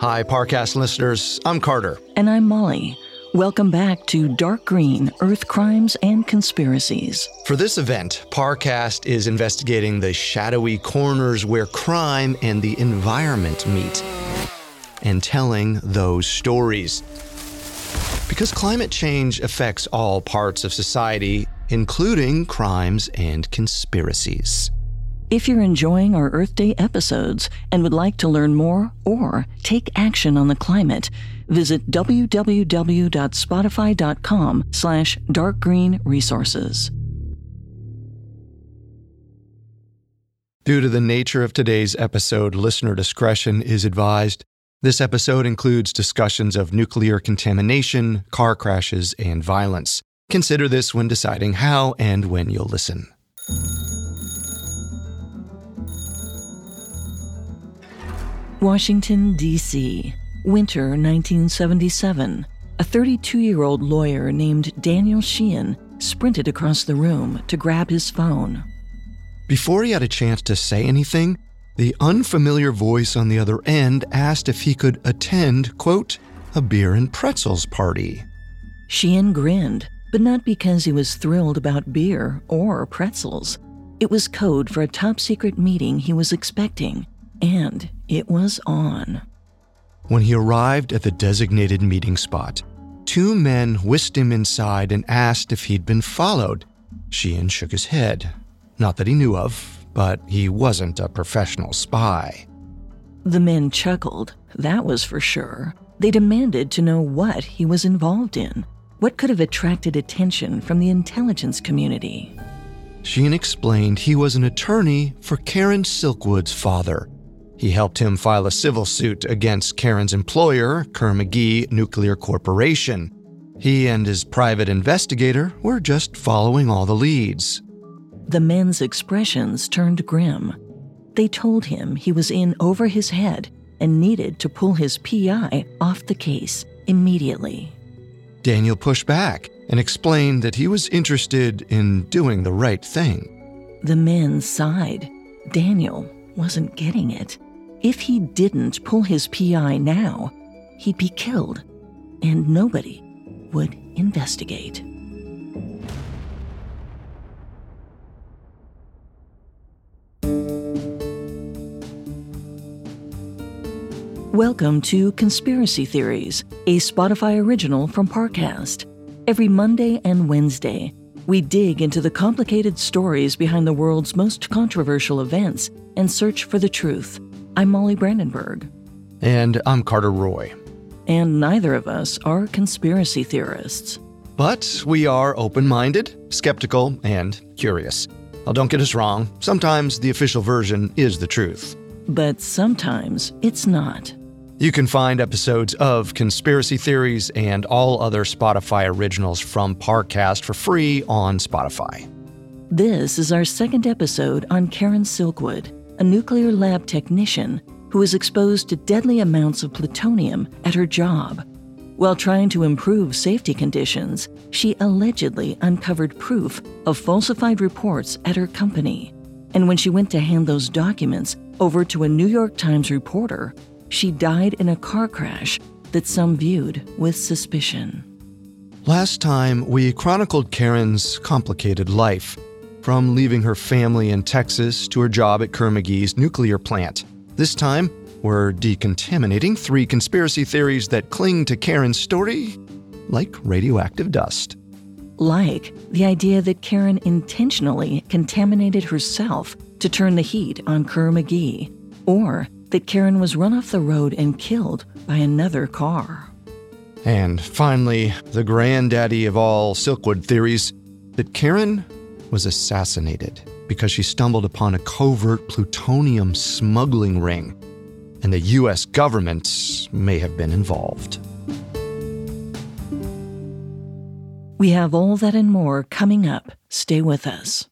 Hi, Parcast listeners. I'm Carter. And I'm Molly. Welcome back to Dark Green Earth Crimes and Conspiracies. For this event, Parcast is investigating the shadowy corners where crime and the environment meet and telling those stories. Because climate change affects all parts of society, including crimes and conspiracies. If you're enjoying our Earth Day episodes and would like to learn more or take action on the climate, visit www.spotify.com slash darkgreenresources. Due to the nature of today's episode, listener discretion is advised. This episode includes discussions of nuclear contamination, car crashes, and violence. Consider this when deciding how and when you'll listen. Washington, D.C., winter 1977. A 32 year old lawyer named Daniel Sheehan sprinted across the room to grab his phone. Before he had a chance to say anything, the unfamiliar voice on the other end asked if he could attend, quote, a beer and pretzels party. Sheehan grinned, but not because he was thrilled about beer or pretzels. It was code for a top secret meeting he was expecting, and it was on. When he arrived at the designated meeting spot, two men whisked him inside and asked if he'd been followed. Sheehan shook his head. Not that he knew of, but he wasn't a professional spy. The men chuckled, that was for sure. They demanded to know what he was involved in. What could have attracted attention from the intelligence community? Sheehan explained he was an attorney for Karen Silkwood's father. He helped him file a civil suit against Karen's employer, Kerr-McGee Nuclear Corporation. He and his private investigator were just following all the leads. The men's expressions turned grim. They told him he was in over his head and needed to pull his PI off the case immediately. Daniel pushed back and explained that he was interested in doing the right thing. The men sighed. Daniel wasn't getting it. If he didn't pull his PI now, he'd be killed, and nobody would investigate. Welcome to Conspiracy Theories, a Spotify original from Parcast. Every Monday and Wednesday, we dig into the complicated stories behind the world's most controversial events and search for the truth. I'm Molly Brandenburg. And I'm Carter Roy. And neither of us are conspiracy theorists. But we are open minded, skeptical, and curious. Now, don't get us wrong, sometimes the official version is the truth. But sometimes it's not. You can find episodes of Conspiracy Theories and all other Spotify originals from Parcast for free on Spotify. This is our second episode on Karen Silkwood, a nuclear lab technician who was exposed to deadly amounts of plutonium at her job. While trying to improve safety conditions, she allegedly uncovered proof of falsified reports at her company. And when she went to hand those documents over to a New York Times reporter, she died in a car crash that some viewed with suspicion. Last time, we chronicled Karen's complicated life, from leaving her family in Texas to her job at Kerr-McGee's nuclear plant. This time, we're decontaminating three conspiracy theories that cling to Karen's story like radioactive dust. Like the idea that Karen intentionally contaminated herself to turn the heat on Kerr-McGee, or that Karen was run off the road and killed by another car. And finally, the granddaddy of all Silkwood theories that Karen was assassinated because she stumbled upon a covert plutonium smuggling ring, and the US government may have been involved. We have all that and more coming up. Stay with us.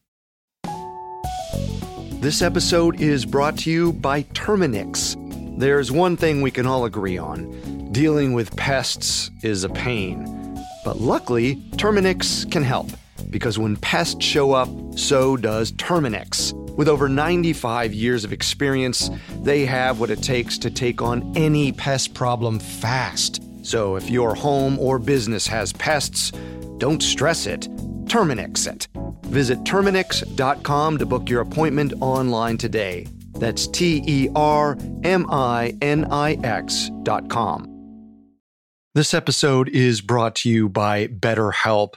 This episode is brought to you by Terminix. There's one thing we can all agree on dealing with pests is a pain. But luckily, Terminix can help because when pests show up, so does Terminix. With over 95 years of experience, they have what it takes to take on any pest problem fast. So if your home or business has pests, don't stress it. Terminix it. Visit Terminix.com to book your appointment online today. That's T E R M I N I X.com. This episode is brought to you by BetterHelp.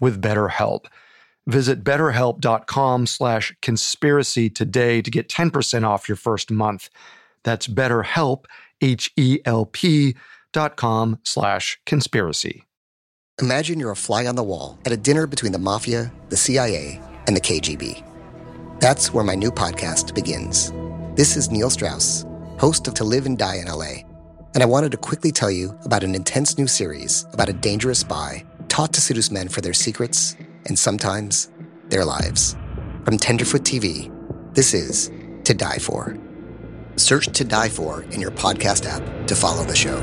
with BetterHelp. Visit betterhelp.com slash conspiracy today to get 10% off your first month. That's betterhelp, H-E-L-P dot com slash conspiracy. Imagine you're a fly on the wall at a dinner between the mafia, the CIA, and the KGB. That's where my new podcast begins. This is Neil Strauss, host of To Live and Die in LA, and I wanted to quickly tell you about an intense new series about a dangerous spy taught to seduce men for their secrets and sometimes their lives. From Tenderfoot TV, this is To Die For. Search To Die For in your podcast app to follow the show.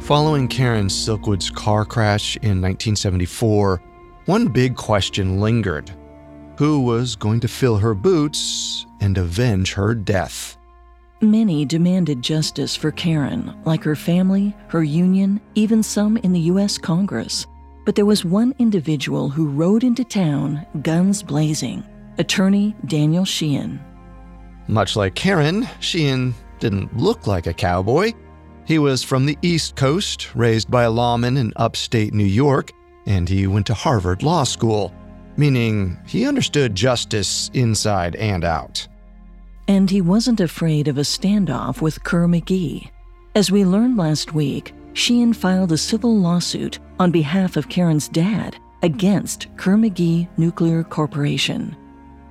Following Karen Silkwood's car crash in 1974, one big question lingered who was going to fill her boots and avenge her death? Many demanded justice for Karen, like her family, her union, even some in the U.S. Congress. But there was one individual who rode into town, guns blazing attorney Daniel Sheehan. Much like Karen, Sheehan didn't look like a cowboy. He was from the East Coast, raised by a lawman in upstate New York, and he went to Harvard Law School, meaning he understood justice inside and out. And he wasn't afraid of a standoff with Kerr McGee. As we learned last week, Sheehan filed a civil lawsuit on behalf of Karen's dad against Kerr McGee Nuclear Corporation.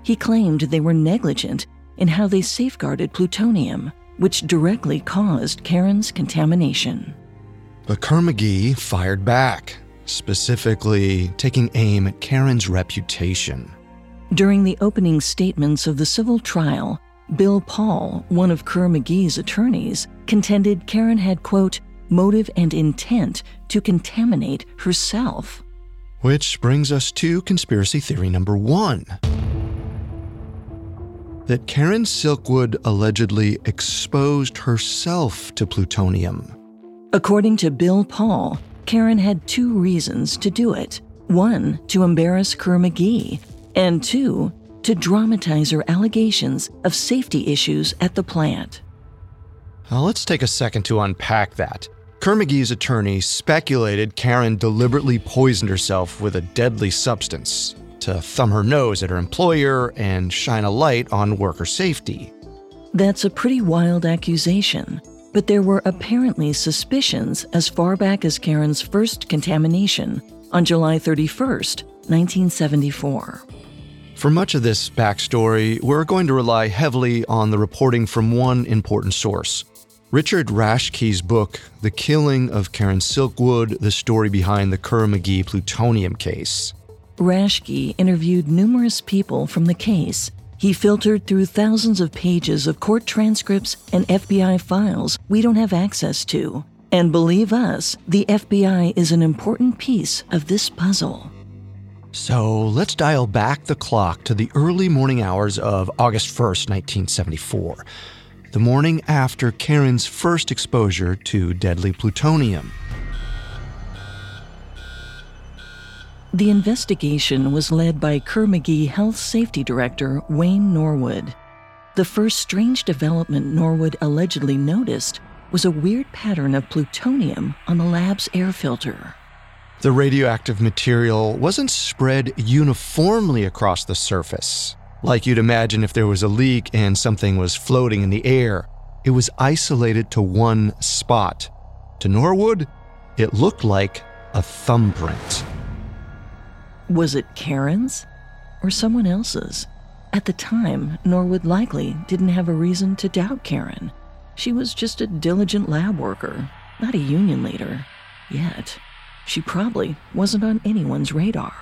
He claimed they were negligent in how they safeguarded plutonium which directly caused Karen's contamination. But Kerr McGee fired back, specifically taking aim at Karen's reputation. During the opening statements of the civil trial, Bill Paul, one of Kerr McGee's attorneys, contended Karen had, quote, motive and intent to contaminate herself. Which brings us to conspiracy theory number one that Karen Silkwood allegedly exposed herself to plutonium. According to Bill Paul, Karen had two reasons to do it one, to embarrass Kerr McGee, and two, to dramatize her allegations of safety issues at the plant. Now, let's take a second to unpack that. Kerr McGee's attorney speculated Karen deliberately poisoned herself with a deadly substance, to thumb her nose at her employer and shine a light on worker safety. That's a pretty wild accusation, but there were apparently suspicions as far back as Karen's first contamination on July 31st, 1974. For much of this backstory, we're going to rely heavily on the reporting from one important source. Richard Rashke's book, The Killing of Karen Silkwood The Story Behind the Kerr McGee Plutonium Case. Rashke interviewed numerous people from the case. He filtered through thousands of pages of court transcripts and FBI files we don't have access to. And believe us, the FBI is an important piece of this puzzle. So let's dial back the clock to the early morning hours of August 1st, 1974, the morning after Karen's first exposure to deadly plutonium. The investigation was led by Kerr-McGee Health Safety Director Wayne Norwood. The first strange development Norwood allegedly noticed was a weird pattern of plutonium on the lab's air filter. The radioactive material wasn't spread uniformly across the surface, like you'd imagine if there was a leak and something was floating in the air. It was isolated to one spot. To Norwood, it looked like a thumbprint. Was it Karen's or someone else's? At the time, Norwood likely didn't have a reason to doubt Karen. She was just a diligent lab worker, not a union leader. Yet, she probably wasn't on anyone's radar.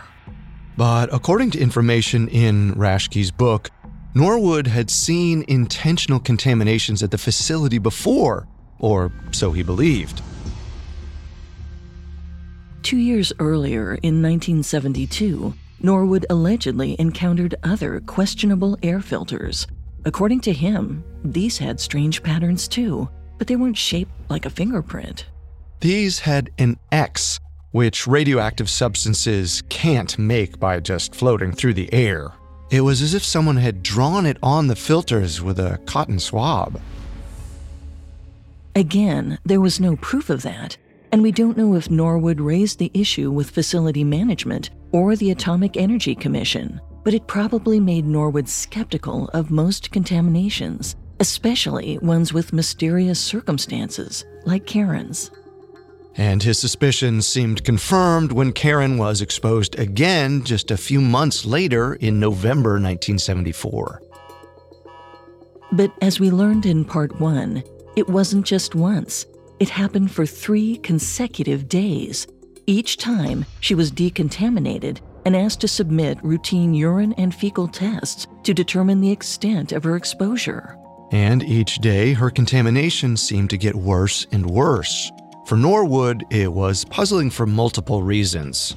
But according to information in Rashke's book, Norwood had seen intentional contaminations at the facility before, or so he believed. Two years earlier, in 1972, Norwood allegedly encountered other questionable air filters. According to him, these had strange patterns too, but they weren't shaped like a fingerprint. These had an X, which radioactive substances can't make by just floating through the air. It was as if someone had drawn it on the filters with a cotton swab. Again, there was no proof of that, and we don't know if Norwood raised the issue with facility management or the Atomic Energy Commission, but it probably made Norwood skeptical of most contaminations, especially ones with mysterious circumstances, like Karen's. And his suspicions seemed confirmed when Karen was exposed again just a few months later in November 1974. But as we learned in part one, it wasn't just once. It happened for three consecutive days. Each time, she was decontaminated and asked to submit routine urine and fecal tests to determine the extent of her exposure. And each day, her contamination seemed to get worse and worse. For Norwood, it was puzzling for multiple reasons.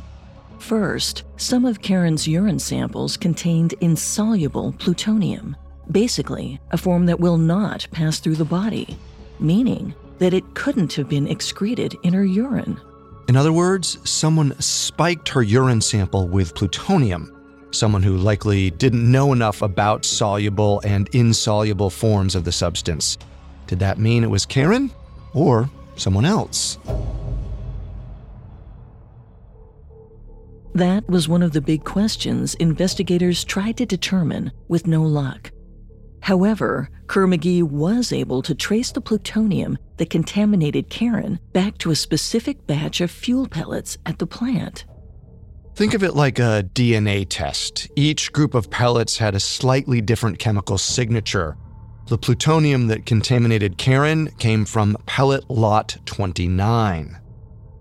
First, some of Karen's urine samples contained insoluble plutonium, basically, a form that will not pass through the body, meaning that it couldn't have been excreted in her urine. In other words, someone spiked her urine sample with plutonium, someone who likely didn't know enough about soluble and insoluble forms of the substance. Did that mean it was Karen? Or someone else. That was one of the big questions investigators tried to determine with no luck. However, Kerr-McGee was able to trace the plutonium that contaminated Karen back to a specific batch of fuel pellets at the plant. Think of it like a DNA test. Each group of pellets had a slightly different chemical signature, the plutonium that contaminated Karen came from pellet lot 29.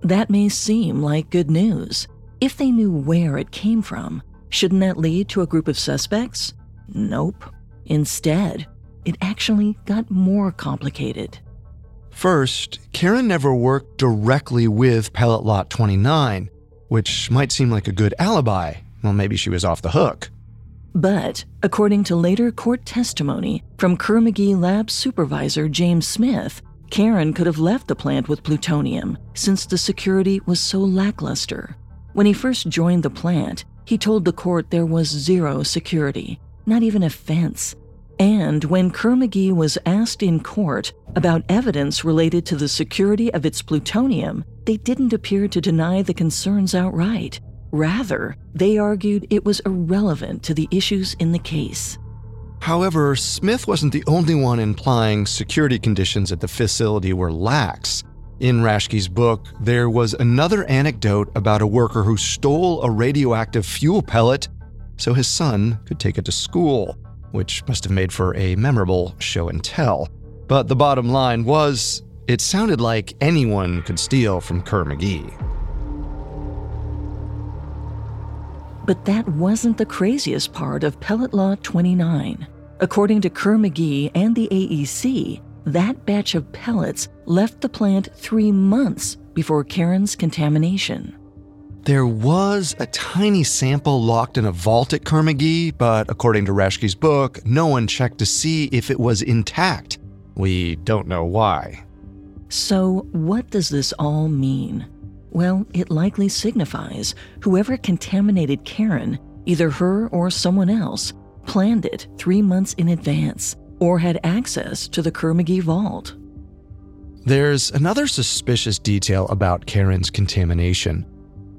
That may seem like good news. If they knew where it came from, shouldn't that lead to a group of suspects? Nope. Instead, it actually got more complicated. First, Karen never worked directly with pellet lot 29, which might seem like a good alibi. Well, maybe she was off the hook. But, according to later court testimony from Kerr-McGee lab supervisor James Smith, Karen could have left the plant with plutonium since the security was so lackluster. When he first joined the plant, he told the court there was zero security, not even a fence. And when Kerr-McGee was asked in court about evidence related to the security of its plutonium, they didn't appear to deny the concerns outright. Rather, they argued it was irrelevant to the issues in the case. However, Smith wasn't the only one implying security conditions at the facility were lax. In Rashke's book, there was another anecdote about a worker who stole a radioactive fuel pellet so his son could take it to school, which must have made for a memorable show and tell. But the bottom line was, it sounded like anyone could steal from Kerr-McGee. But that wasn't the craziest part of Pellet Lot 29. According to Kerr-McGee and the AEC, that batch of pellets left the plant three months before Karen's contamination. There was a tiny sample locked in a vault at Kerr-McGee, but according to Rashke's book, no one checked to see if it was intact. We don't know why. So, what does this all mean? Well, it likely signifies whoever contaminated Karen, either her or someone else, planned it three months in advance or had access to the Kerr-McGee vault. There's another suspicious detail about Karen's contamination.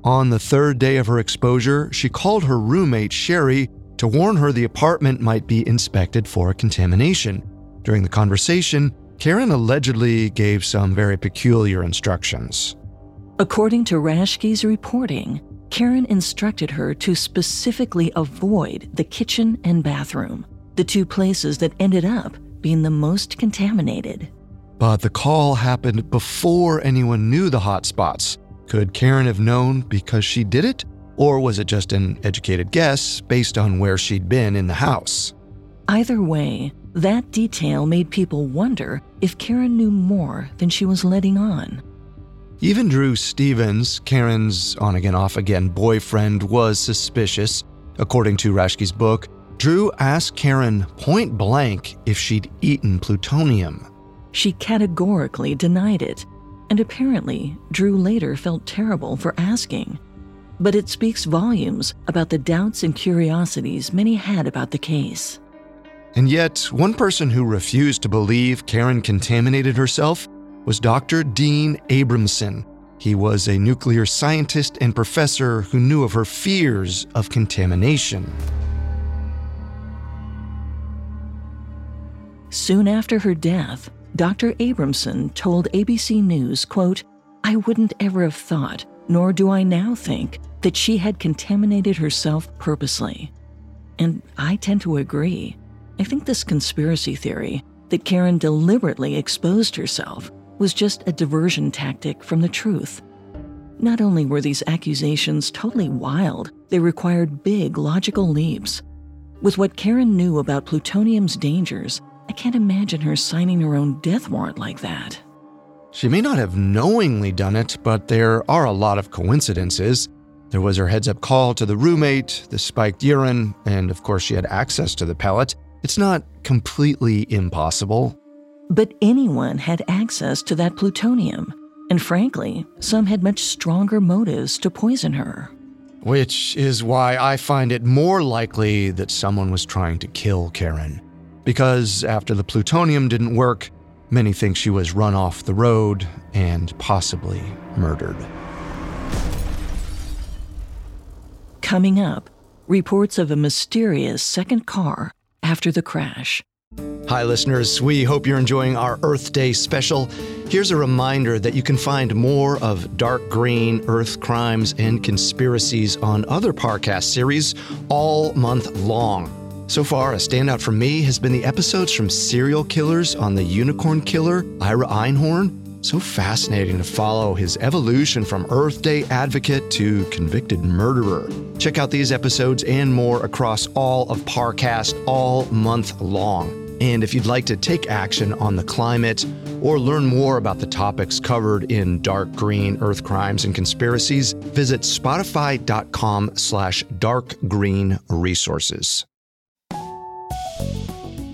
On the third day of her exposure, she called her roommate Sherry to warn her the apartment might be inspected for contamination. During the conversation, Karen allegedly gave some very peculiar instructions. According to Rashke's reporting, Karen instructed her to specifically avoid the kitchen and bathroom, the two places that ended up being the most contaminated. But the call happened before anyone knew the hot spots. Could Karen have known because she did it? Or was it just an educated guess based on where she'd been in the house? Either way, that detail made people wonder if Karen knew more than she was letting on. Even Drew Stevens, Karen's on again, off again boyfriend, was suspicious. According to Rashke's book, Drew asked Karen point blank if she'd eaten plutonium. She categorically denied it, and apparently, Drew later felt terrible for asking. But it speaks volumes about the doubts and curiosities many had about the case. And yet, one person who refused to believe Karen contaminated herself was Dr. Dean Abramson. He was a nuclear scientist and professor who knew of her fears of contamination. Soon after her death, Dr. Abramson told ABC News, quote, I wouldn't ever have thought, nor do I now think, that she had contaminated herself purposely. And I tend to agree. I think this conspiracy theory that Karen deliberately exposed herself was just a diversion tactic from the truth. Not only were these accusations totally wild, they required big logical leaps. With what Karen knew about plutonium's dangers, I can't imagine her signing her own death warrant like that. She may not have knowingly done it, but there are a lot of coincidences. There was her heads up call to the roommate, the spiked urine, and of course, she had access to the pellet. It's not completely impossible. But anyone had access to that plutonium, and frankly, some had much stronger motives to poison her. Which is why I find it more likely that someone was trying to kill Karen. Because after the plutonium didn't work, many think she was run off the road and possibly murdered. Coming up, reports of a mysterious second car after the crash. Hi, listeners. We hope you're enjoying our Earth Day special. Here's a reminder that you can find more of dark green Earth crimes and conspiracies on other Parcast series all month long. So far, a standout for me has been the episodes from serial killers on the unicorn killer, Ira Einhorn. So fascinating to follow his evolution from Earth Day advocate to convicted murderer. Check out these episodes and more across all of Parcast all month long. And if you'd like to take action on the climate or learn more about the topics covered in Dark Green Earth Crimes and Conspiracies, visit spotify.com slash darkgreen resources.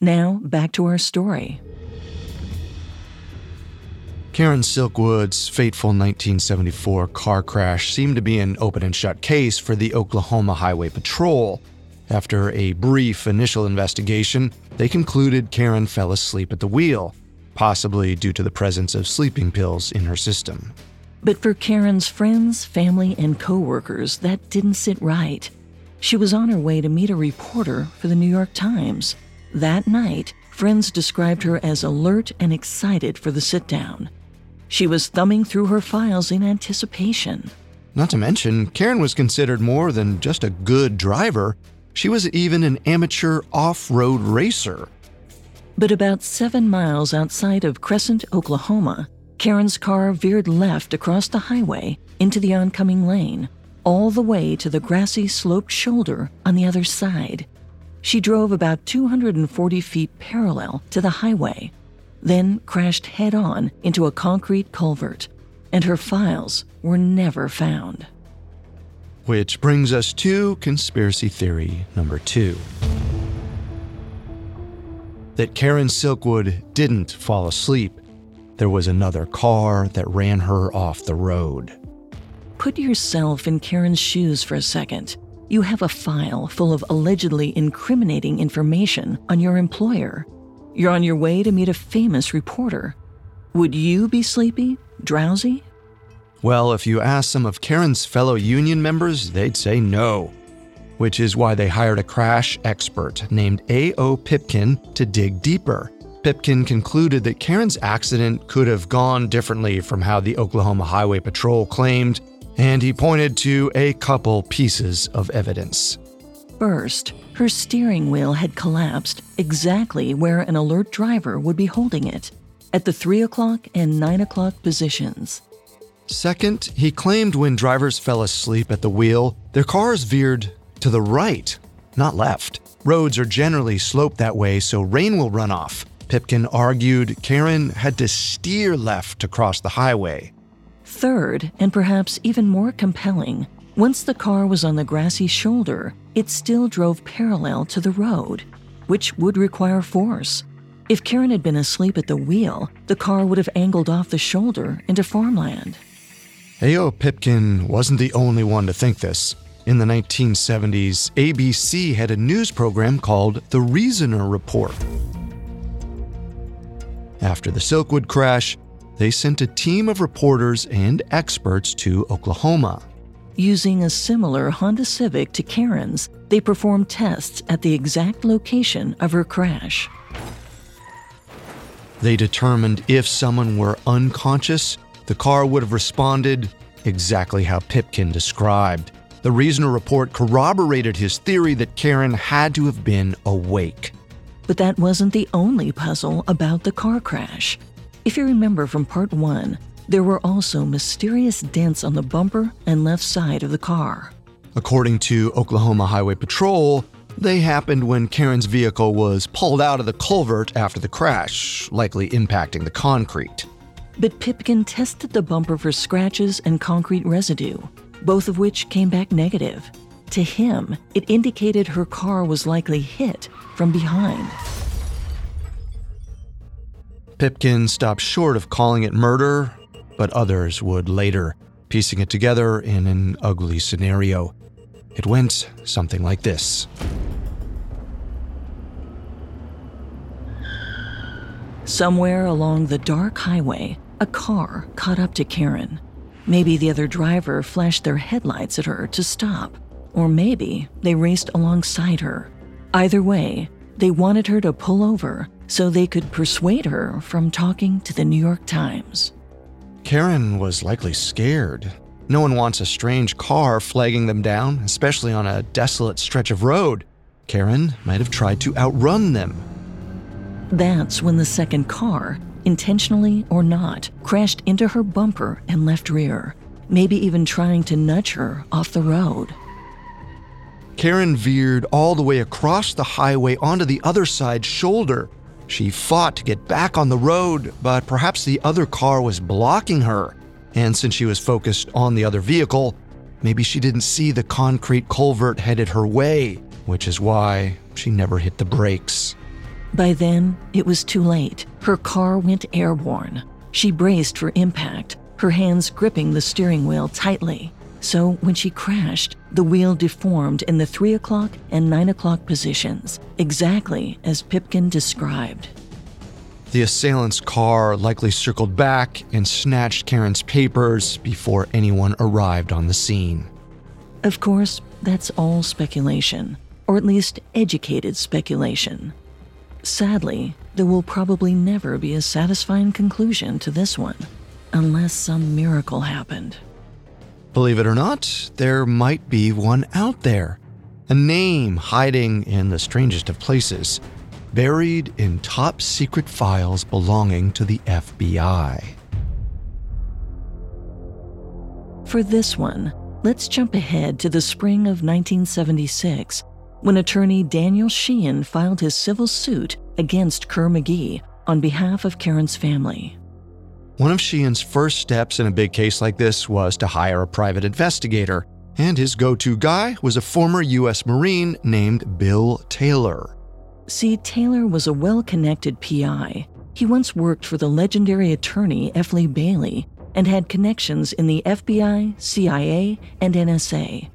Now, back to our story. Karen Silkwood's fateful 1974 car crash seemed to be an open and shut case for the Oklahoma Highway Patrol. After a brief initial investigation, they concluded Karen fell asleep at the wheel, possibly due to the presence of sleeping pills in her system. But for Karen's friends, family, and coworkers, that didn't sit right. She was on her way to meet a reporter for the New York Times. That night, friends described her as alert and excited for the sit down. She was thumbing through her files in anticipation. Not to mention, Karen was considered more than just a good driver. She was even an amateur off road racer. But about seven miles outside of Crescent, Oklahoma, Karen's car veered left across the highway into the oncoming lane, all the way to the grassy sloped shoulder on the other side. She drove about 240 feet parallel to the highway, then crashed head on into a concrete culvert, and her files were never found. Which brings us to conspiracy theory number two that Karen Silkwood didn't fall asleep. There was another car that ran her off the road. Put yourself in Karen's shoes for a second. You have a file full of allegedly incriminating information on your employer. You're on your way to meet a famous reporter. Would you be sleepy, drowsy? Well, if you ask some of Karen's fellow union members, they'd say no, which is why they hired a crash expert named A.O. Pipkin to dig deeper. Pipkin concluded that Karen's accident could have gone differently from how the Oklahoma Highway Patrol claimed, and he pointed to a couple pieces of evidence. First, her steering wheel had collapsed exactly where an alert driver would be holding it at the 3 o'clock and 9 o'clock positions. Second, he claimed when drivers fell asleep at the wheel, their cars veered to the right, not left. Roads are generally sloped that way, so rain will run off. Pipkin argued Karen had to steer left to cross the highway. Third, and perhaps even more compelling, once the car was on the grassy shoulder, it still drove parallel to the road, which would require force. If Karen had been asleep at the wheel, the car would have angled off the shoulder into farmland. A.O. Pipkin wasn't the only one to think this. In the 1970s, ABC had a news program called The Reasoner Report. After the Silkwood crash, they sent a team of reporters and experts to Oklahoma. Using a similar Honda Civic to Karen's, they performed tests at the exact location of her crash. They determined if someone were unconscious, the car would have responded exactly how Pipkin described. The Reasoner report corroborated his theory that Karen had to have been awake. But that wasn't the only puzzle about the car crash. If you remember from part one, there were also mysterious dents on the bumper and left side of the car. According to Oklahoma Highway Patrol, they happened when Karen's vehicle was pulled out of the culvert after the crash, likely impacting the concrete. But Pipkin tested the bumper for scratches and concrete residue, both of which came back negative. To him, it indicated her car was likely hit from behind. Pipkin stopped short of calling it murder, but others would later, piecing it together in an ugly scenario. It went something like this. Somewhere along the dark highway, a car caught up to Karen. Maybe the other driver flashed their headlights at her to stop, or maybe they raced alongside her. Either way, they wanted her to pull over so they could persuade her from talking to the New York Times. Karen was likely scared. No one wants a strange car flagging them down, especially on a desolate stretch of road. Karen might have tried to outrun them. That's when the second car, intentionally or not, crashed into her bumper and left rear, maybe even trying to nudge her off the road. Karen veered all the way across the highway onto the other side's shoulder. She fought to get back on the road, but perhaps the other car was blocking her. And since she was focused on the other vehicle, maybe she didn't see the concrete culvert headed her way, which is why she never hit the brakes. By then, it was too late. Her car went airborne. She braced for impact, her hands gripping the steering wheel tightly. So when she crashed, the wheel deformed in the 3 o'clock and 9 o'clock positions, exactly as Pipkin described. The assailant's car likely circled back and snatched Karen's papers before anyone arrived on the scene. Of course, that's all speculation, or at least educated speculation. Sadly, there will probably never be a satisfying conclusion to this one, unless some miracle happened. Believe it or not, there might be one out there. A name hiding in the strangest of places, buried in top secret files belonging to the FBI. For this one, let's jump ahead to the spring of 1976 when attorney Daniel Sheehan filed his civil suit against Kerr McGee on behalf of Karen's family. One of Sheehan's first steps in a big case like this was to hire a private investigator, and his go to guy was a former U.S. Marine named Bill Taylor. See, Taylor was a well connected PI. He once worked for the legendary attorney F. Lee Bailey and had connections in the FBI, CIA, and NSA.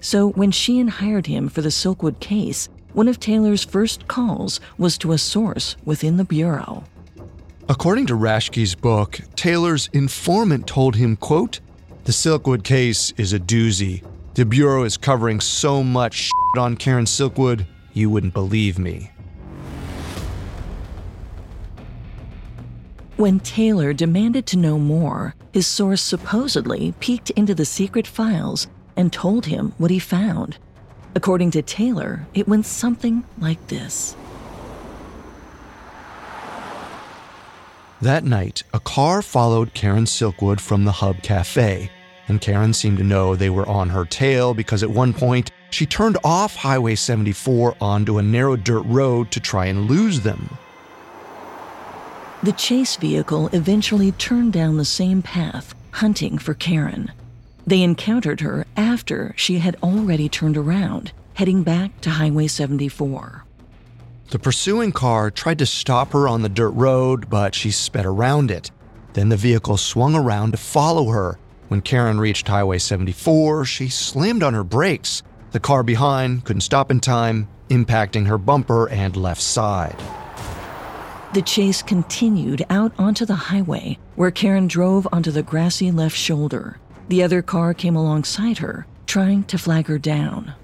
So when Sheehan hired him for the Silkwood case, one of Taylor's first calls was to a source within the Bureau. According to Rashke's book, Taylor's informant told him, quote, The Silkwood case is a doozy. The Bureau is covering so much on Karen Silkwood, you wouldn't believe me. When Taylor demanded to know more, his source supposedly peeked into the secret files and told him what he found. According to Taylor, it went something like this. That night, a car followed Karen Silkwood from the Hub Cafe, and Karen seemed to know they were on her tail because at one point she turned off Highway 74 onto a narrow dirt road to try and lose them. The chase vehicle eventually turned down the same path, hunting for Karen. They encountered her after she had already turned around, heading back to Highway 74. The pursuing car tried to stop her on the dirt road, but she sped around it. Then the vehicle swung around to follow her. When Karen reached Highway 74, she slammed on her brakes. The car behind couldn't stop in time, impacting her bumper and left side. The chase continued out onto the highway, where Karen drove onto the grassy left shoulder. The other car came alongside her, trying to flag her down.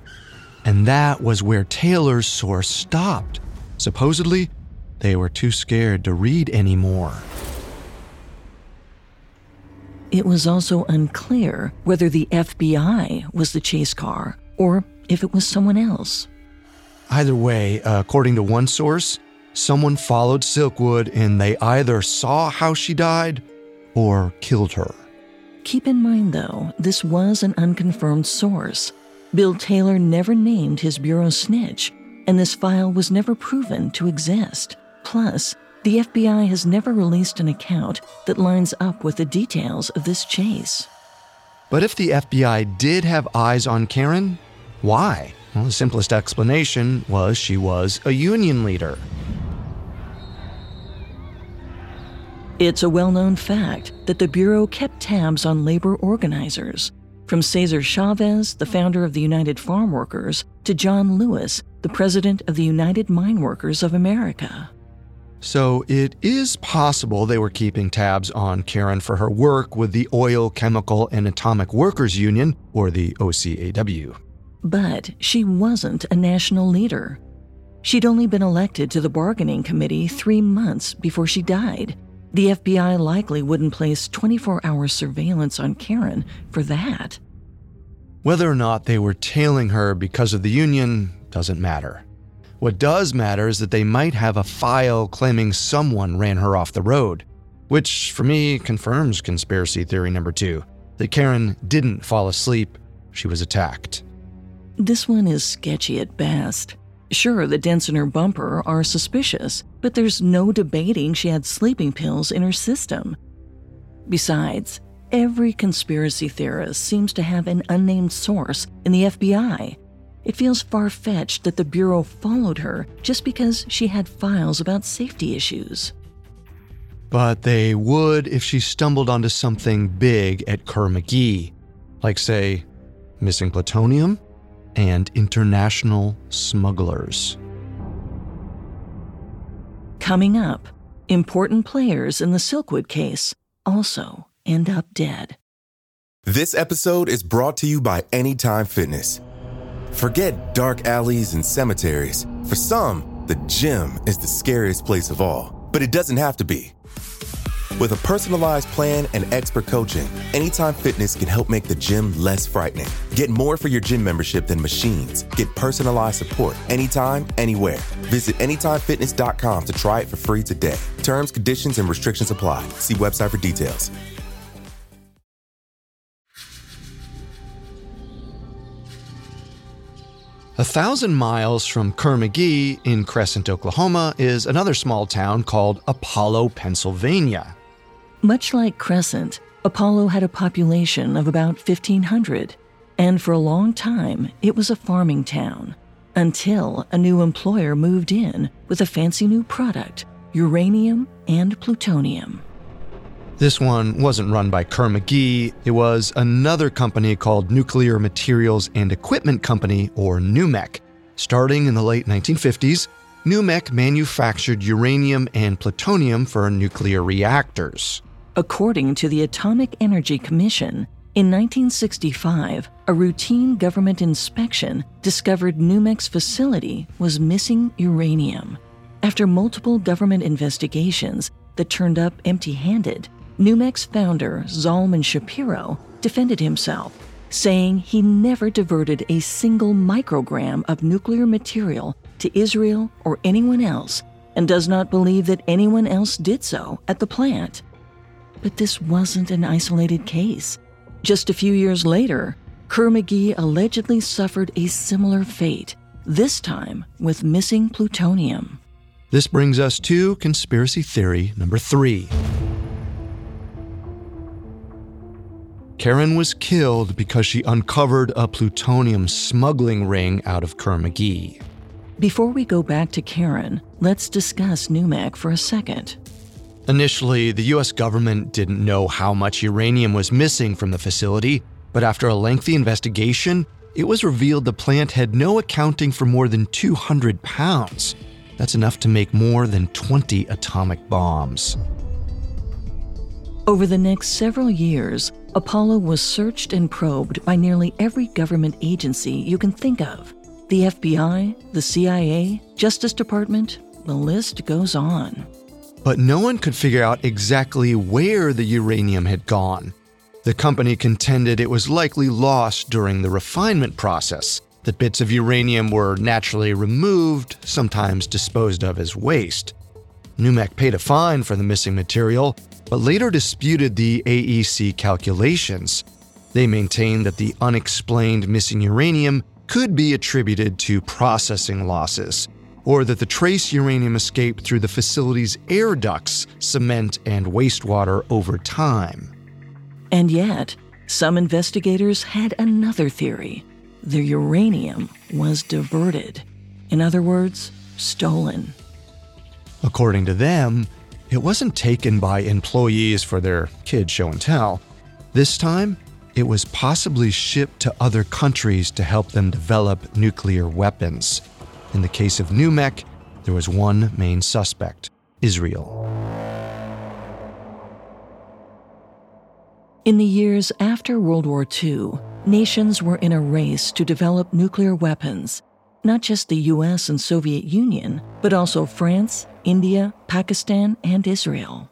And that was where Taylor's source stopped. Supposedly, they were too scared to read anymore. It was also unclear whether the FBI was the chase car or if it was someone else. Either way, uh, according to one source, someone followed Silkwood and they either saw how she died or killed her. Keep in mind, though, this was an unconfirmed source. Bill Taylor never named his bureau snitch, and this file was never proven to exist. Plus, the FBI has never released an account that lines up with the details of this chase. But if the FBI did have eyes on Karen, why? Well, the simplest explanation was she was a union leader. It's a well known fact that the Bureau kept tabs on labor organizers, from Cesar Chavez, the founder of the United Farm Workers, to John Lewis, the president of the United Mine Workers of America. So it is possible they were keeping tabs on Karen for her work with the Oil, Chemical, and Atomic Workers Union, or the OCAW. But she wasn't a national leader. She'd only been elected to the bargaining committee three months before she died. The FBI likely wouldn't place 24 hour surveillance on Karen for that. Whether or not they were tailing her because of the union doesn't matter. What does matter is that they might have a file claiming someone ran her off the road, which for me confirms conspiracy theory number two that Karen didn't fall asleep, she was attacked. This one is sketchy at best. Sure, the dents in her bumper are suspicious, but there's no debating she had sleeping pills in her system. Besides, every conspiracy theorist seems to have an unnamed source in the FBI. It feels far fetched that the Bureau followed her just because she had files about safety issues. But they would if she stumbled onto something big at Kerr McGee, like, say, missing plutonium and international smugglers. Coming up, important players in the Silkwood case also end up dead. This episode is brought to you by Anytime Fitness. Forget dark alleys and cemeteries. For some, the gym is the scariest place of all, but it doesn't have to be. With a personalized plan and expert coaching, Anytime Fitness can help make the gym less frightening. Get more for your gym membership than machines. Get personalized support anytime, anywhere. Visit AnytimeFitness.com to try it for free today. Terms, conditions, and restrictions apply. See website for details. A thousand miles from Kerr-McGee in Crescent, Oklahoma, is another small town called Apollo, Pennsylvania. Much like Crescent, Apollo had a population of about 1,500, and for a long time it was a farming town. Until a new employer moved in with a fancy new product uranium and plutonium. This one wasn't run by Kerr-McGee, it was another company called Nuclear Materials and Equipment Company, or NUMEC. Starting in the late 1950s, NUMEC manufactured uranium and plutonium for nuclear reactors. According to the Atomic Energy Commission, in 1965, a routine government inspection discovered NUMEC's facility was missing uranium. After multiple government investigations that turned up empty handed, NUMEC's founder, Zalman Shapiro, defended himself, saying he never diverted a single microgram of nuclear material to Israel or anyone else and does not believe that anyone else did so at the plant. But this wasn't an isolated case. Just a few years later, Kerr-McGee allegedly suffered a similar fate, this time with missing plutonium. This brings us to conspiracy theory number three. Karen was killed because she uncovered a plutonium smuggling ring out of Kerr-McGee. Before we go back to Karen, let's discuss NUMEC for a second. Initially, the US government didn't know how much uranium was missing from the facility, but after a lengthy investigation, it was revealed the plant had no accounting for more than 200 pounds. That's enough to make more than 20 atomic bombs. Over the next several years, Apollo was searched and probed by nearly every government agency you can think of the FBI, the CIA, Justice Department, the list goes on. But no one could figure out exactly where the uranium had gone. The company contended it was likely lost during the refinement process, that bits of uranium were naturally removed, sometimes disposed of as waste. NUMEC paid a fine for the missing material, but later disputed the AEC calculations. They maintained that the unexplained missing uranium could be attributed to processing losses, or that the trace uranium escaped through the facility's air ducts, cement, and wastewater over time. And yet, some investigators had another theory the uranium was diverted. In other words, stolen. According to them, it wasn't taken by employees for their kid show and tell. This time, it was possibly shipped to other countries to help them develop nuclear weapons. In the case of NUMEC, there was one main suspect Israel. In the years after World War II, nations were in a race to develop nuclear weapons. Not just the US and Soviet Union, but also France, India, Pakistan, and Israel.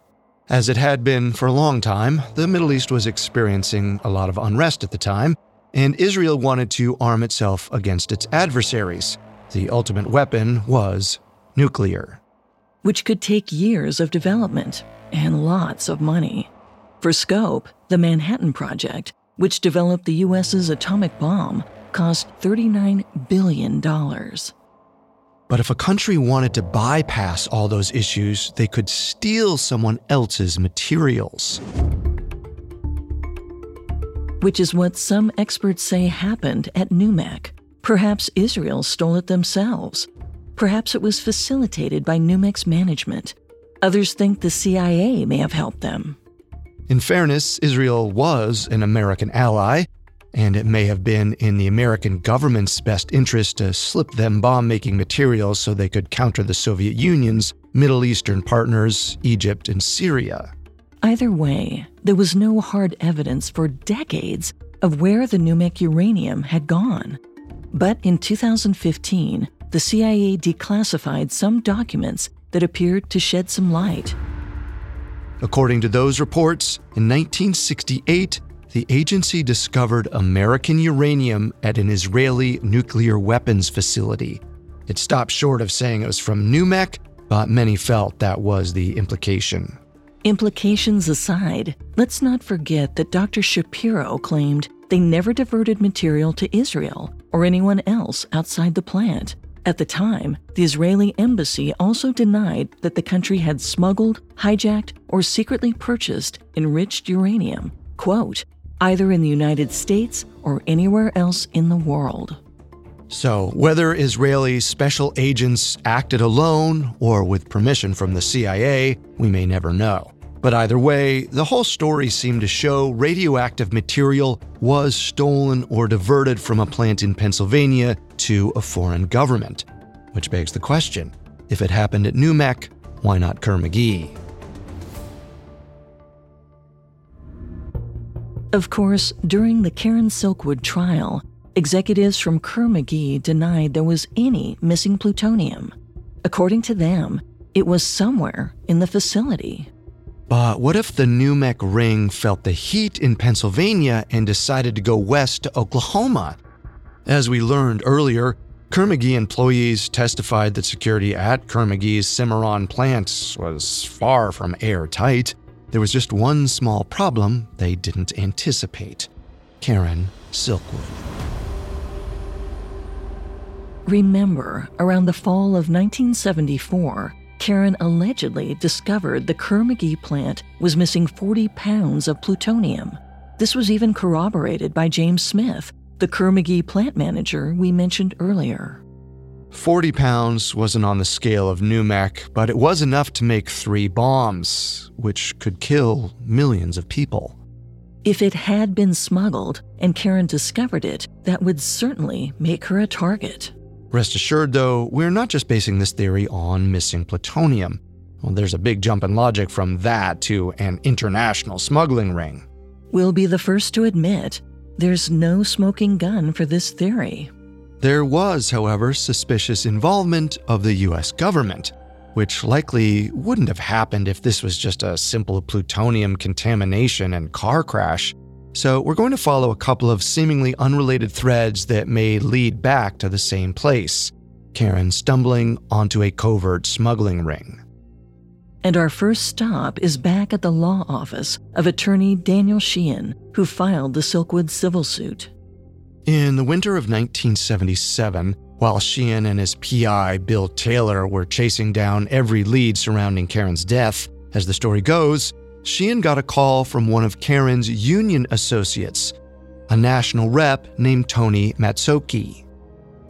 As it had been for a long time, the Middle East was experiencing a lot of unrest at the time, and Israel wanted to arm itself against its adversaries. The ultimate weapon was nuclear. Which could take years of development and lots of money. For scope, the Manhattan Project, which developed the US's atomic bomb, cost $39 billion. But if a country wanted to bypass all those issues, they could steal someone else's materials. Which is what some experts say happened at NUMEC. Perhaps Israel stole it themselves. Perhaps it was facilitated by NUMEC's management. Others think the CIA may have helped them. In fairness, Israel was an American ally, and it may have been in the American government's best interest to slip them bomb making materials so they could counter the Soviet Union's Middle Eastern partners, Egypt and Syria. Either way, there was no hard evidence for decades of where the NUMEC uranium had gone. But in 2015, the CIA declassified some documents that appeared to shed some light. According to those reports, in 1968, the agency discovered American uranium at an Israeli nuclear weapons facility. It stopped short of saying it was from NUMEC, but many felt that was the implication. Implications aside, let's not forget that Dr. Shapiro claimed they never diverted material to Israel or anyone else outside the plant. At the time, the Israeli embassy also denied that the country had smuggled, hijacked, or secretly purchased enriched uranium, quote, either in the United States or anywhere else in the world. So, whether Israeli special agents acted alone or with permission from the CIA, we may never know. But either way, the whole story seemed to show radioactive material was stolen or diverted from a plant in Pennsylvania to a foreign government. Which begs the question if it happened at NUMEC, why not Kerr-McGee? Of course, during the Karen Silkwood trial, executives from Kerr-McGee denied there was any missing plutonium. According to them, it was somewhere in the facility. But what if the NUMEC ring felt the heat in Pennsylvania and decided to go west to Oklahoma? As we learned earlier, Kerr-McGee employees testified that security at Kerr-McGee's Cimarron plant was far from airtight. There was just one small problem they didn't anticipate Karen Silkwood. Remember, around the fall of 1974, Karen allegedly discovered the Kerr-McGee plant was missing 40 pounds of plutonium. This was even corroborated by James Smith, the Kerr-McGee plant manager we mentioned earlier. 40 pounds wasn't on the scale of NUMEC, but it was enough to make three bombs, which could kill millions of people. If it had been smuggled and Karen discovered it, that would certainly make her a target. Rest assured, though, we're not just basing this theory on missing plutonium. Well, there's a big jump in logic from that to an international smuggling ring. We'll be the first to admit there's no smoking gun for this theory. There was, however, suspicious involvement of the US government, which likely wouldn't have happened if this was just a simple plutonium contamination and car crash. So, we're going to follow a couple of seemingly unrelated threads that may lead back to the same place Karen stumbling onto a covert smuggling ring. And our first stop is back at the law office of attorney Daniel Sheehan, who filed the Silkwood civil suit. In the winter of 1977, while Sheehan and his PI, Bill Taylor, were chasing down every lead surrounding Karen's death, as the story goes, Sheehan got a call from one of Karen's union associates, a national rep named Tony Mazzocchi.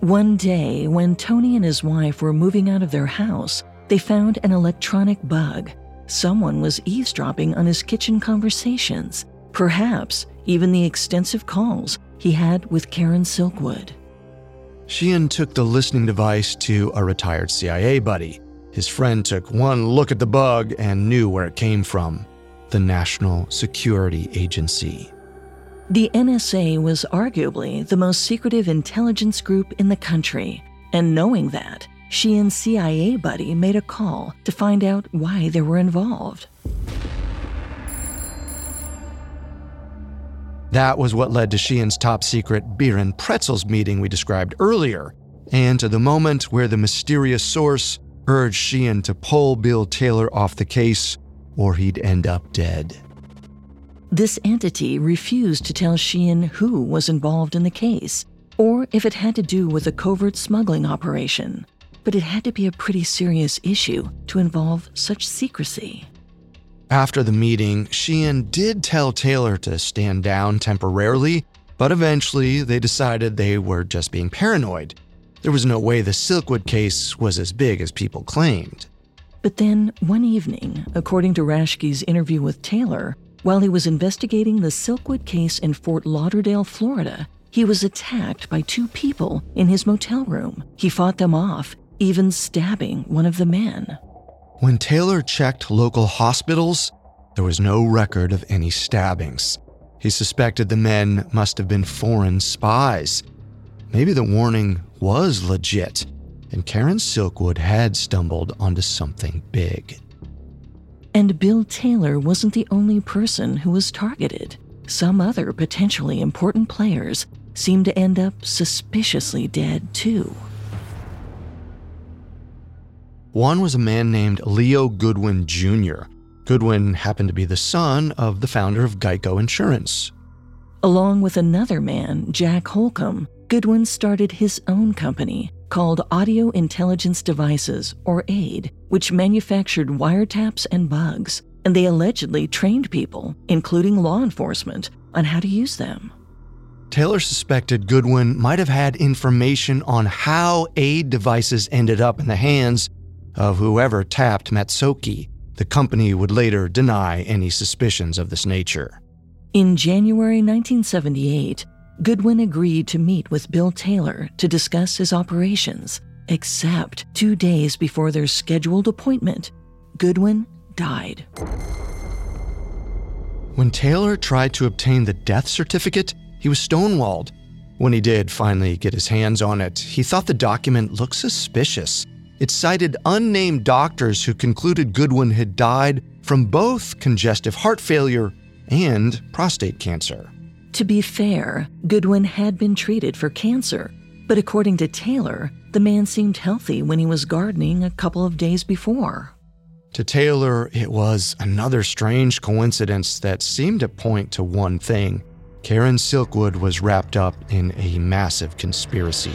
One day, when Tony and his wife were moving out of their house, they found an electronic bug. Someone was eavesdropping on his kitchen conversations, perhaps even the extensive calls he had with Karen Silkwood. Sheehan took the listening device to a retired CIA buddy. His friend took one look at the bug and knew where it came from the National Security Agency. The NSA was arguably the most secretive intelligence group in the country, and knowing that, Sheehan's CIA buddy made a call to find out why they were involved. That was what led to Sheehan's top secret beer and pretzels meeting we described earlier, and to the moment where the mysterious source urged Sheehan to pull Bill Taylor off the case or he'd end up dead. This entity refused to tell Sheehan who was involved in the case, or if it had to do with a covert smuggling operation. But it had to be a pretty serious issue to involve such secrecy. After the meeting, Sheehan did tell Taylor to stand down temporarily, but eventually they decided they were just being paranoid. There was no way the Silkwood case was as big as people claimed. But then, one evening, according to Rashke's interview with Taylor, while he was investigating the Silkwood case in Fort Lauderdale, Florida, he was attacked by two people in his motel room. He fought them off, even stabbing one of the men. When Taylor checked local hospitals, there was no record of any stabbings. He suspected the men must have been foreign spies. maybe the warning was legit, and Karen Silkwood had stumbled onto something big. And Bill Taylor wasn't the only person who was targeted. Some other potentially important players seemed to end up suspiciously dead, too. One was a man named Leo Goodwin Jr. Goodwin happened to be the son of the founder of Geico Insurance. Along with another man, Jack Holcomb, Goodwin started his own company called Audio Intelligence Devices, or AID, which manufactured wiretaps and bugs, and they allegedly trained people, including law enforcement, on how to use them. Taylor suspected Goodwin might have had information on how AID devices ended up in the hands of whoever tapped Mazzocchi. The company would later deny any suspicions of this nature. In January 1978, Goodwin agreed to meet with Bill Taylor to discuss his operations, except two days before their scheduled appointment, Goodwin died. When Taylor tried to obtain the death certificate, he was stonewalled. When he did finally get his hands on it, he thought the document looked suspicious. It cited unnamed doctors who concluded Goodwin had died from both congestive heart failure and prostate cancer. To be fair, Goodwin had been treated for cancer, but according to Taylor, the man seemed healthy when he was gardening a couple of days before. To Taylor, it was another strange coincidence that seemed to point to one thing Karen Silkwood was wrapped up in a massive conspiracy.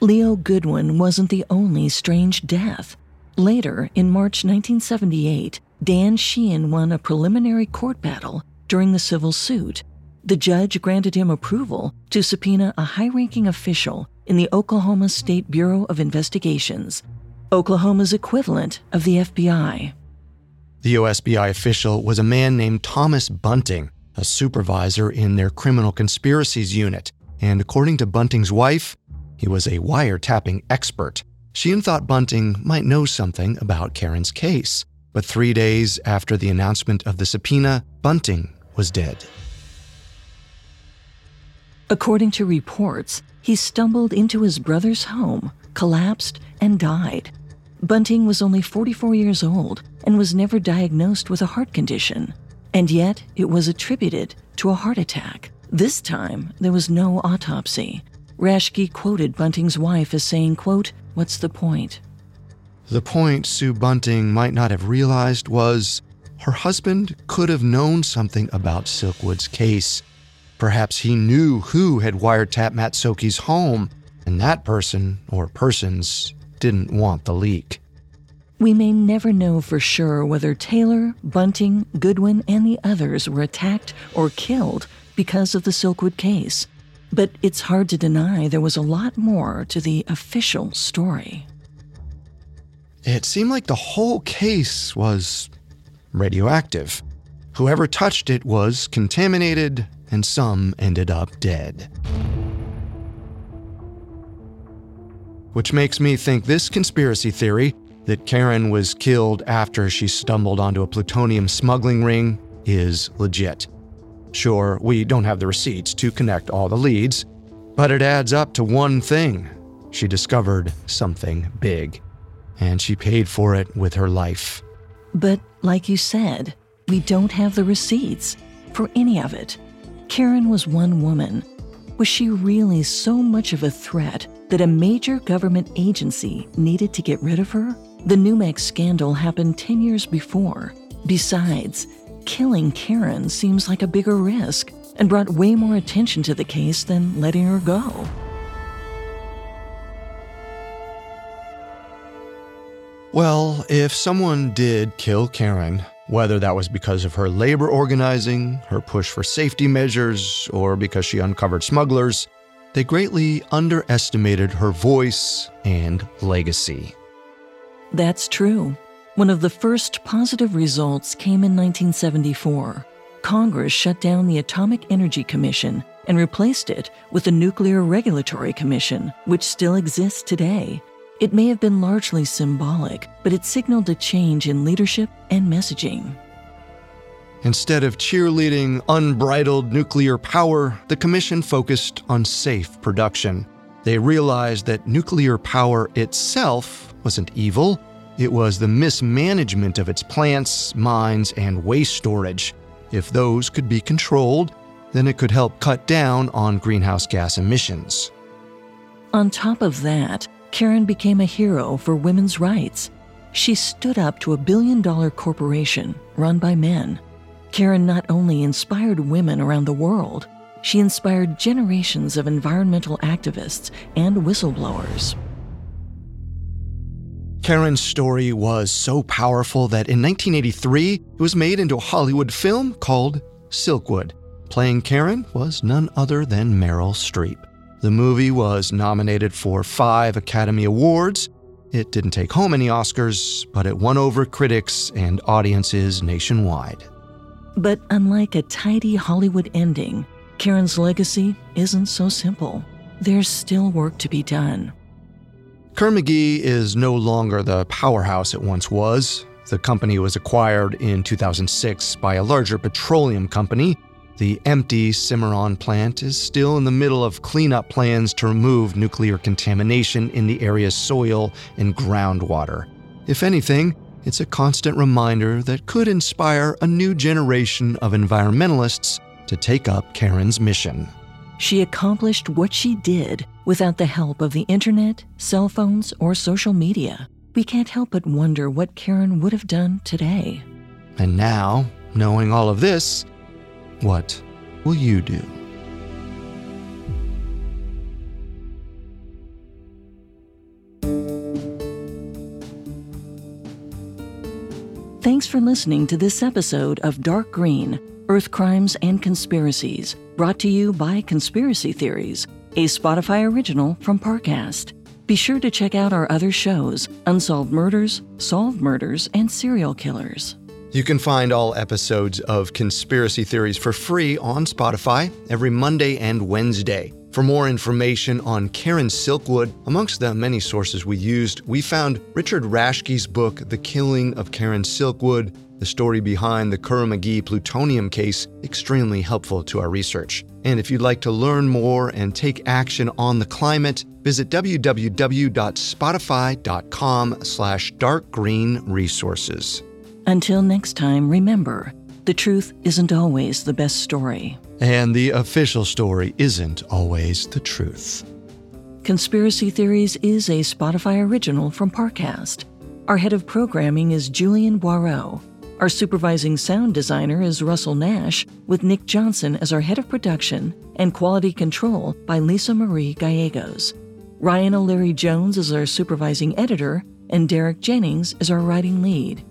Leo Goodwin wasn't the only strange death. Later, in March 1978, Dan Sheehan won a preliminary court battle during the civil suit. The judge granted him approval to subpoena a high ranking official in the Oklahoma State Bureau of Investigations, Oklahoma's equivalent of the FBI. The OSBI official was a man named Thomas Bunting, a supervisor in their criminal conspiracies unit, and according to Bunting's wife, he was a wiretapping expert. Sheehan thought Bunting might know something about Karen's case. But three days after the announcement of the subpoena, Bunting was dead. According to reports, he stumbled into his brother's home, collapsed, and died. Bunting was only 44 years old and was never diagnosed with a heart condition. And yet, it was attributed to a heart attack. This time, there was no autopsy. Rashke quoted Bunting's wife as saying, quote, What's the point? The point Sue Bunting might not have realized was her husband could have known something about Silkwood's case. Perhaps he knew who had wiretapped Mazzocchi's home, and that person or persons didn't want the leak. We may never know for sure whether Taylor, Bunting, Goodwin, and the others were attacked or killed because of the Silkwood case, but it's hard to deny there was a lot more to the official story. It seemed like the whole case was radioactive. Whoever touched it was contaminated, and some ended up dead. Which makes me think this conspiracy theory that Karen was killed after she stumbled onto a plutonium smuggling ring is legit. Sure, we don't have the receipts to connect all the leads, but it adds up to one thing. She discovered something big and she paid for it with her life. But, like you said, we don't have the receipts for any of it. Karen was one woman. Was she really so much of a threat that a major government agency needed to get rid of her? The NUMEC scandal happened 10 years before. Besides, killing Karen seems like a bigger risk and brought way more attention to the case than letting her go. Well, if someone did kill Karen, whether that was because of her labor organizing, her push for safety measures, or because she uncovered smugglers, they greatly underestimated her voice and legacy. That's true. One of the first positive results came in 1974. Congress shut down the Atomic Energy Commission and replaced it with the Nuclear Regulatory Commission, which still exists today it may have been largely symbolic, but it signaled a change in leadership and messaging. Instead of cheerleading unbridled nuclear power, the Commission focused on safe production. They realized that nuclear power itself wasn't evil, it was the mismanagement of its plants, mines, and waste storage. If those could be controlled, then it could help cut down on greenhouse gas emissions. On top of that, Karen became a hero for women's rights. She stood up to a billion dollar corporation run by men. Karen not only inspired women around the world, she inspired generations of environmental activists and whistleblowers. Karen's story was so powerful that in 1983 it was made into a Hollywood film called Silkwood. Playing Karen was none other than Meryl Streep. The movie was nominated for five Academy Awards. It didn't take home any Oscars, but it won over critics and audiences nationwide. But unlike a tidy Hollywood ending, Karen's legacy isn't so simple. There's still work to be done. Kerr-McGee is no longer the powerhouse it once was. The company was acquired in 2006 by a larger petroleum company. The empty Cimarron plant is still in the middle of cleanup plans to remove nuclear contamination in the area's soil and groundwater. If anything, it's a constant reminder that could inspire a new generation of environmentalists to take up Karen's mission. She accomplished what she did without the help of the internet, cell phones, or social media. We can't help but wonder what Karen would have done today. And now, knowing all of this, what will you do? Thanks for listening to this episode of Dark Green Earth Crimes and Conspiracies, brought to you by Conspiracy Theories, a Spotify original from Parcast. Be sure to check out our other shows Unsolved Murders, Solved Murders, and Serial Killers. You can find all episodes of Conspiracy Theories for free on Spotify every Monday and Wednesday. For more information on Karen Silkwood, amongst the many sources we used, we found Richard Rashke's book, The Killing of Karen Silkwood, the story behind the Kerr-McGee plutonium case, extremely helpful to our research. And if you'd like to learn more and take action on the climate, visit www.spotify.com slash darkgreenresources. Until next time, remember the truth isn't always the best story. And the official story isn't always the truth. Conspiracy Theories is a Spotify original from Parcast. Our head of programming is Julian Boireau. Our supervising sound designer is Russell Nash, with Nick Johnson as our head of production and quality control by Lisa Marie Gallegos. Ryan O'Leary Jones is our supervising editor, and Derek Jennings is our writing lead.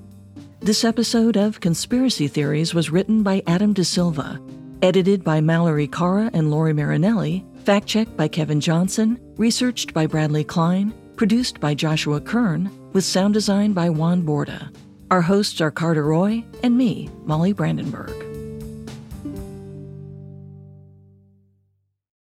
This episode of Conspiracy Theories was written by Adam De Silva, edited by Mallory Cara and Lori Marinelli, fact checked by Kevin Johnson, researched by Bradley Klein, produced by Joshua Kern, with sound design by Juan Borda. Our hosts are Carter Roy and me, Molly Brandenburg.